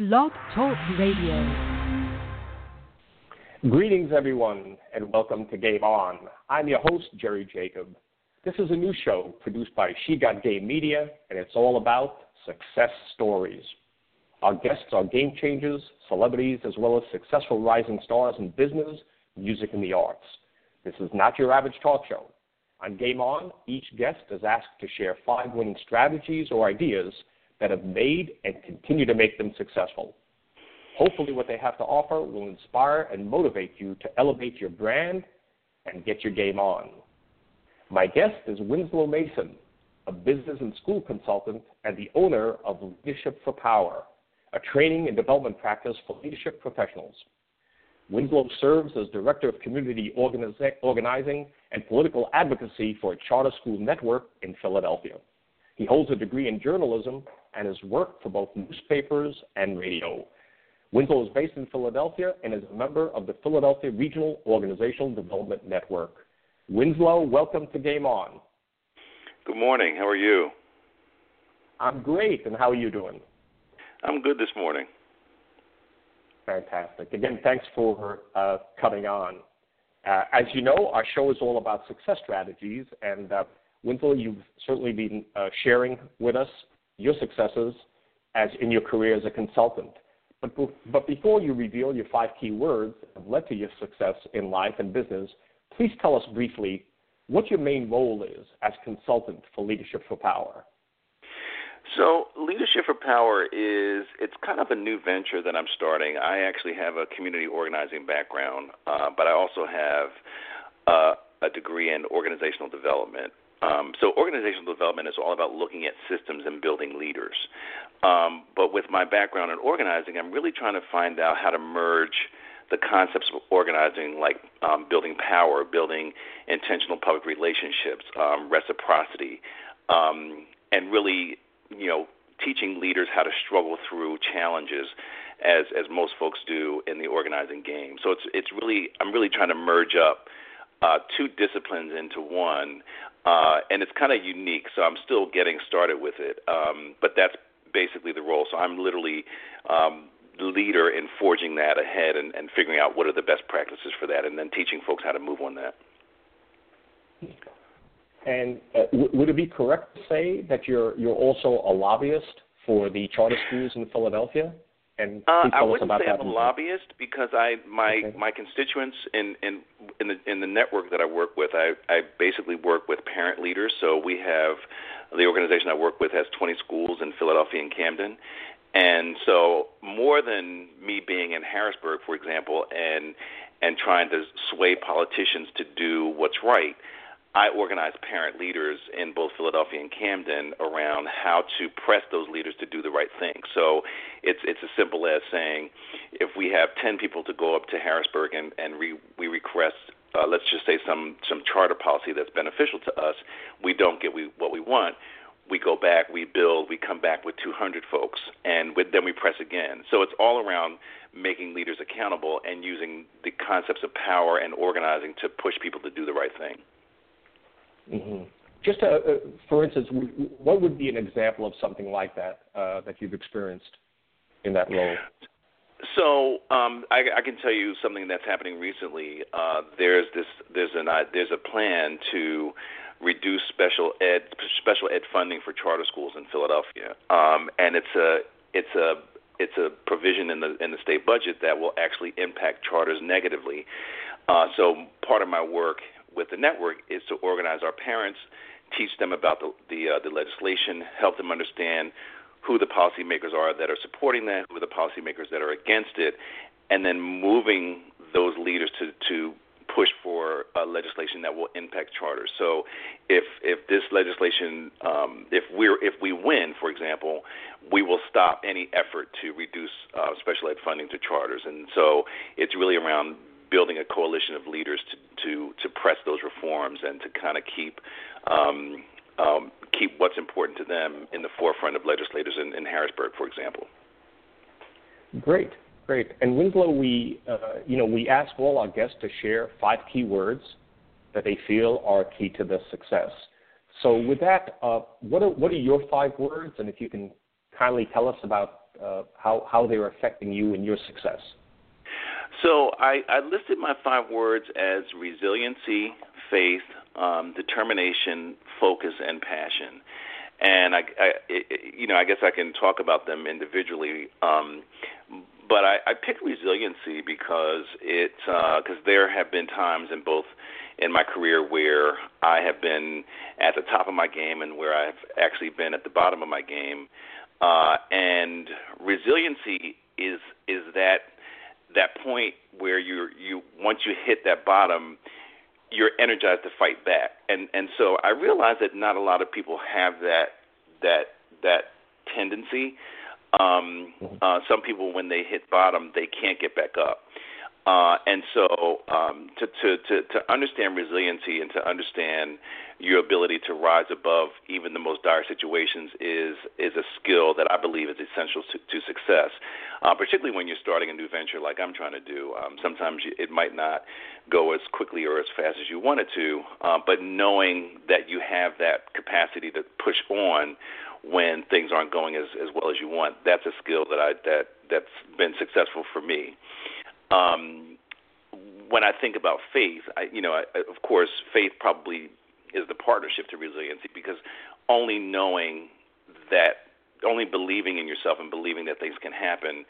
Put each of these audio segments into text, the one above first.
Blog Talk Radio. Greetings, everyone, and welcome to Game On. I'm your host, Jerry Jacob. This is a new show produced by She Got Game Media, and it's all about success stories. Our guests are game changers, celebrities, as well as successful rising stars in business, music, and the arts. This is not your average talk show. On Game On, each guest is asked to share five winning strategies or ideas that have made and continue to make them successful. Hopefully, what they have to offer will inspire and motivate you to elevate your brand and get your game on. My guest is Winslow Mason, a business and school consultant and the owner of Leadership for Power, a training and development practice for leadership professionals. Winslow serves as Director of Community Organizing and Political Advocacy for a charter school network in Philadelphia. He holds a degree in journalism and has worked for both newspapers and radio. Winslow is based in Philadelphia and is a member of the Philadelphia Regional Organizational Development Network. Winslow, welcome to Game On. Good morning. How are you? I'm great. And how are you doing? I'm good this morning. Fantastic. Again, thanks for uh, coming on. Uh, as you know, our show is all about success strategies, and uh, Winslow, you've certainly been uh, sharing with us your successes as in your career as a consultant. But, but before you reveal your five key words that led to your success in life and business, please tell us briefly what your main role is as consultant for Leadership for Power. So, Leadership for Power is it's kind of a new venture that I'm starting. I actually have a community organizing background, uh, but I also have uh, a degree in organizational development. Um, so organizational development is all about looking at systems and building leaders. Um, but with my background in organizing, I'm really trying to find out how to merge the concepts of organizing, like um, building power, building intentional public relationships, um, reciprocity, um, and really, you know, teaching leaders how to struggle through challenges as as most folks do in the organizing game. So it's it's really I'm really trying to merge up uh, two disciplines into one, uh, and it's kind of unique. So I'm still getting started with it, um, but that's basically the role. So I'm literally um, the leader in forging that ahead and, and figuring out what are the best practices for that, and then teaching folks how to move on that. And uh, w- would it be correct to say that you're you're also a lobbyist for the charter schools in Philadelphia? And uh, I wouldn't say I'm a lobbyist because I my okay. my constituents in in in the in the network that I work with, I I basically work with parent leaders. So we have the organization I work with has 20 schools in Philadelphia and Camden, and so more than me being in Harrisburg, for example, and and trying to sway politicians to do what's right. I organize parent leaders in both Philadelphia and Camden around how to press those leaders to do the right thing. So it's it's as simple as saying, if we have ten people to go up to Harrisburg and and re, we request, uh, let's just say some some charter policy that's beneficial to us, we don't get we, what we want. We go back, we build, we come back with 200 folks, and with, then we press again. So it's all around making leaders accountable and using the concepts of power and organizing to push people to do the right thing. Mm-hmm. Just uh, uh, for instance, what would be an example of something like that uh, that you've experienced in that role? So um, I, I, can tell you something that's happening recently. Uh, there's this there's an uh, there's a plan to reduce special ed special ed funding for charter schools in Philadelphia, um, and it's a it's a it's a provision in the in the state budget that will actually impact charters negatively. Uh, so part of my work with the network is to organize our parents, teach them about the the, uh, the legislation, help them understand who the policymakers are that are supporting that, who are the policymakers that are against it, and then moving those leaders to to push for uh, legislation that will impact charters. So, if if this legislation, um, if we're if we win, for example, we will stop any effort to reduce uh, special ed funding to charters. And so, it's really around building a coalition of leaders to and to kind of keep um, um, keep what's important to them in the forefront of legislators in, in Harrisburg, for example. Great, great. And Winslow, we uh, you know we ask all our guests to share five key words that they feel are key to their success. So with that, uh, what are what are your five words? And if you can kindly tell us about uh, how how they're affecting you and your success. So I, I listed my five words as resiliency, faith, um, determination, focus, and passion. And I, I it, you know, I guess I can talk about them individually. Um, but I, I picked resiliency because it because uh, there have been times in both in my career where I have been at the top of my game and where I've actually been at the bottom of my game. Uh, and resiliency is is that that point where you you once you hit that bottom, you're energized to fight back. And and so I realize that not a lot of people have that that that tendency. Um, mm-hmm. uh, some people, when they hit bottom, they can't get back up. Uh, and so, um, to, to, to, to understand resiliency and to understand your ability to rise above even the most dire situations is is a skill that I believe is essential to, to success. Uh, particularly when you're starting a new venture like I'm trying to do. Um, sometimes you, it might not go as quickly or as fast as you want it to, uh, but knowing that you have that capacity to push on when things aren't going as, as well as you want, that's a skill that I that that's been successful for me um, when I think about faith, I, you know, I, of course, faith probably is the partnership to resiliency because only knowing that, only believing in yourself and believing that things can happen,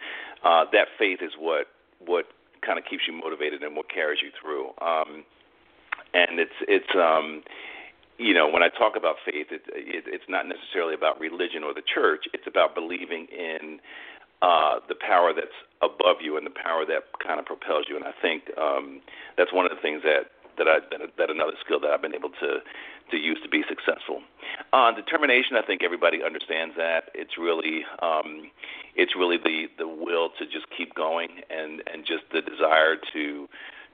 uh, that faith is what what kind of keeps you motivated and what carries you through. Um, and it's it's um, you know when I talk about faith, it, it, it's not necessarily about religion or the church. It's about believing in uh, the power that's above you and the power that kind of propels you. And I think um, that's one of the things that that I that, that another skill that I've been able to to use to be successful. Uh, determination, I think everybody understands that. It's really um, it's really the the will to just keep going and and just the desire to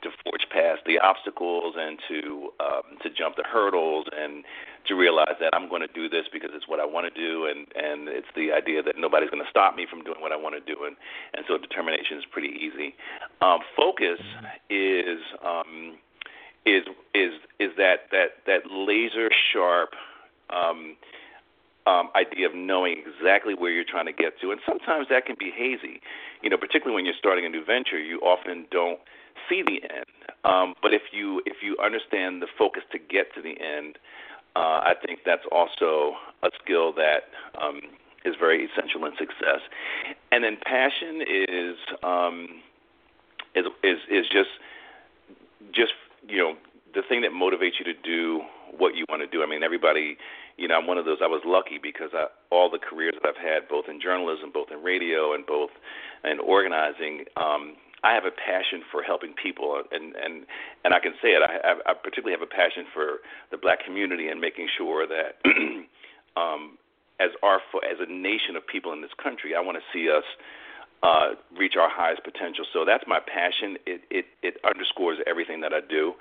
to forge past the obstacles and to um, to jump the hurdles and to realize that I'm going to do this because it's what I want to do, and and it's the idea that nobody's going to stop me from doing what I want to do, and and so determination is pretty easy. Um, focus is um, is is is that that that laser sharp. Um, um, idea of knowing exactly where you're trying to get to, and sometimes that can be hazy. You know, particularly when you're starting a new venture, you often don't see the end. Um, but if you if you understand the focus to get to the end, uh, I think that's also a skill that um, is very essential in success. And then passion is um, is is is just just you know the thing that motivates you to do what you want to do. I mean, everybody, you know, I'm one of those. I was lucky because I, all the careers that I've had, both in journalism, both in radio, and both in organizing, um, I have a passion for helping people, and and and I can say it. I, I particularly have a passion for the black community and making sure that, um, as our as a nation of people in this country, I want to see us uh, reach our highest potential. So that's my passion. It it it underscores everything that I do,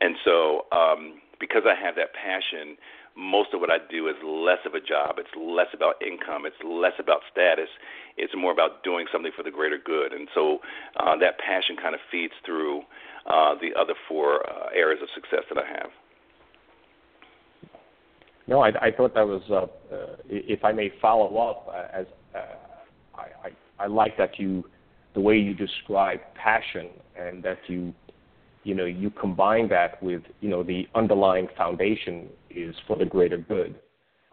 and so um, because I have that passion, most of what I do is less of a job. It's less about income. It's less about status. It's more about doing something for the greater good. And so uh, that passion kind of feeds through uh, the other four uh, areas of success that I have. No, I, I thought that was, uh, uh, if I may follow up, uh, as uh, I, I, I like that you, the way you describe passion and that you you know you combine that with you know the underlying foundation is for the greater good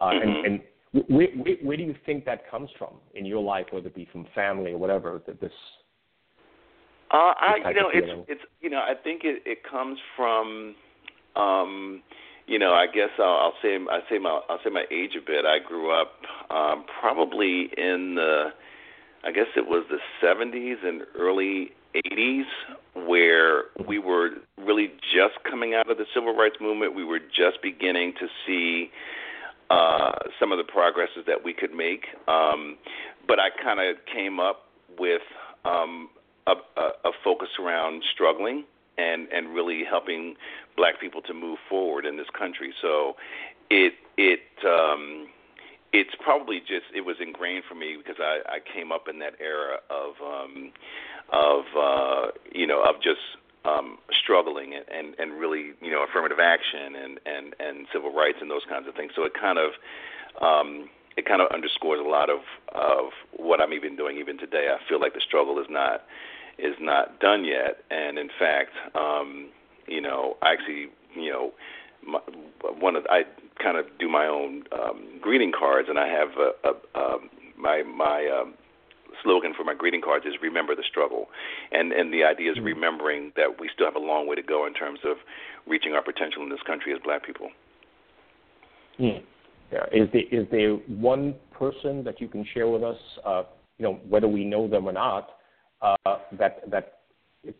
uh, mm-hmm. and, and where, where, where do you think that comes from in your life whether it be from family or whatever that this uh, I, you know, it's it's you know, I think it it comes from, um, you know, I guess I'll, I'll say I say my I'll say my age a bit. I grew up um, probably in the, I guess it was the 70s and early 80s where we were really just coming out of the civil rights movement. We were just beginning to see uh, some of the progresses that we could make. Um, but I kind of came up with um, a, a, a focus around struggling and and really helping black people to move forward in this country. So it it um, it's probably just it was ingrained for me because I, I came up in that era of um, of uh, you know of just um, struggling and, and and really you know affirmative action and and and civil rights and those kinds of things. So it kind of um, it kind of underscores a lot of of what I'm even doing even today. I feel like the struggle is not is not done yet, and in fact, um, you know, I actually, you know, my, one of I kind of do my own um, greeting cards, and I have a, a, a my my um, slogan for my greeting cards is "Remember the struggle," and and the idea is mm-hmm. remembering that we still have a long way to go in terms of reaching our potential in this country as Black people. Mm. Yeah. Is there is there one person that you can share with us, uh, you know, whether we know them or not, uh, that that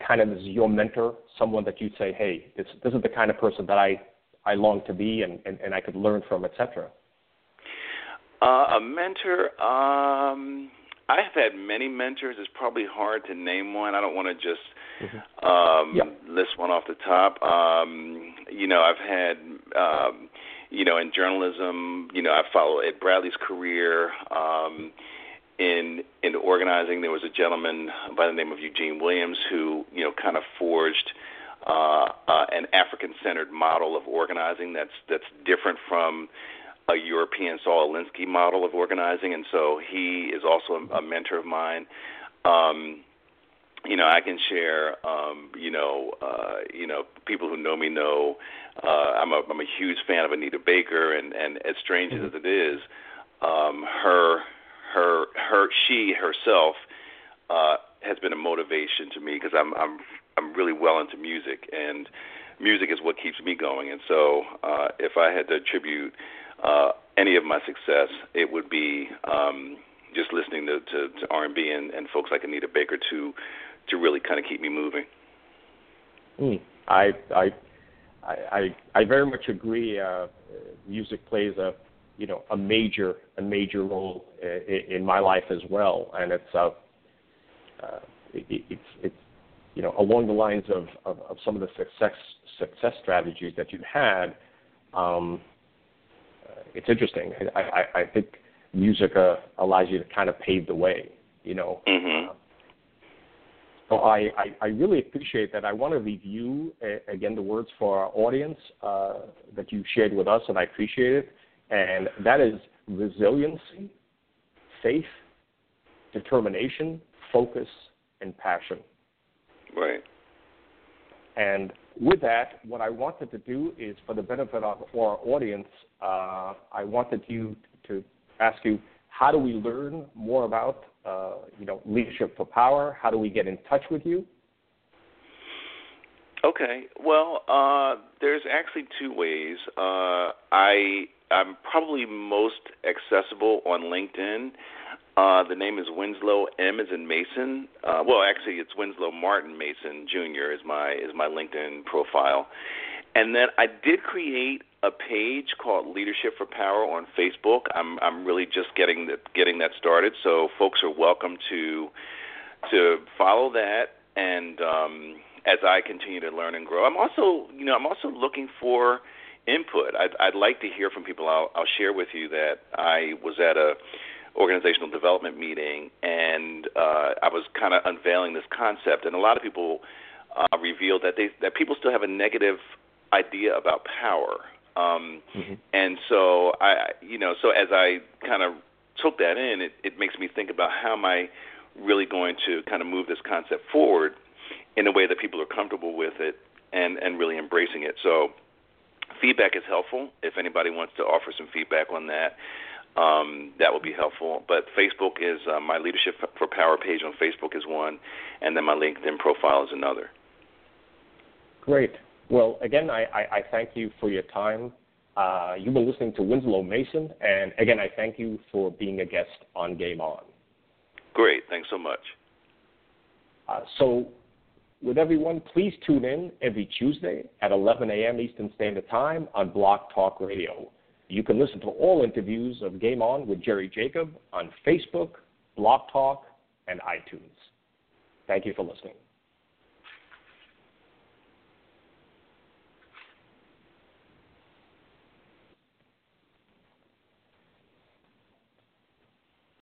kind of is your mentor, someone that you say, hey, this this is the kind of person that I I long to be and and, and I could learn from, etc. Uh, a mentor. Um, I've had many mentors. It's probably hard to name one. I don't want to just mm-hmm. um, yep. list one off the top. Um, you know, I've had, um, you know, in journalism, you know, I followed Ed Bradley's career. Um, in in organizing, there was a gentleman by the name of Eugene Williams who, you know, kind of forged uh, uh, an African-centered model of organizing that's that's different from a European Saul Alinsky model of organizing, and so he is also a, a mentor of mine. Um, you know, I can share. Um, you know, uh, you know, people who know me know uh, I'm a I'm a huge fan of Anita Baker, and and as strange as it is, um, her her her she herself uh, has been a motivation to me because I'm I'm I'm really well into music and music is what keeps me going. And so, uh, if I had to attribute uh, any of my success, it would be um, just listening to, to, to R&B and, and folks like Anita Baker to to really kind of keep me moving. Mm. I I I I very much agree. Uh, music plays a you know a major a major role in, in my life as well, and it's uh, uh, it, it's it's you know along the lines of, of, of some of the success success strategies that you've had. Um, it's interesting. I, I, I think music uh, allows you to kind of pave the way, you know. Mm-hmm. Uh, so I, I, I, really appreciate that. I want to review uh, again the words for our audience uh, that you shared with us, and I appreciate it. And that is resiliency, faith, determination, focus, and passion. Right. And with that, what I wanted to do is, for the benefit of our audience, uh, I wanted you to ask you, how do we learn more about, uh, you know, leadership for power? How do we get in touch with you? Okay. Well, uh, there's actually two ways. Uh, I I'm probably most accessible on LinkedIn. Uh, the name is Winslow M is in Mason. Uh, well, actually, it's Winslow Martin Mason Jr. is my is my LinkedIn profile, and then I did create a page called Leadership for Power on Facebook. I'm I'm really just getting the, getting that started, so folks are welcome to to follow that. And um, as I continue to learn and grow, I'm also you know I'm also looking for input. I'd, I'd like to hear from people. I'll, I'll share with you that I was at a organizational development meeting, and uh, I was kind of unveiling this concept, and a lot of people uh, revealed that they that people still have a negative idea about power. Um, mm-hmm. And so I, you know, so as I kind of took that in, it, it makes me think about how am I really going to kind of move this concept forward in a way that people are comfortable with it and and really embracing it. So feedback is helpful. If anybody wants to offer some feedback on that, um, that would be helpful. But Facebook is uh, my Leadership for Power page on Facebook is one, and then my LinkedIn profile is another. Great. Well, again, I, I, I thank you for your time. Uh, you've been listening to Winslow Mason, and again, I thank you for being a guest on Game On. Great. Thanks so much. Uh, so, with everyone, please tune in every Tuesday at 11 a.m. Eastern Standard Time on Blog Talk Radio. You can listen to all interviews of Game On with Jerry Jacob on Facebook, Blog Talk, and iTunes. Thank you for listening.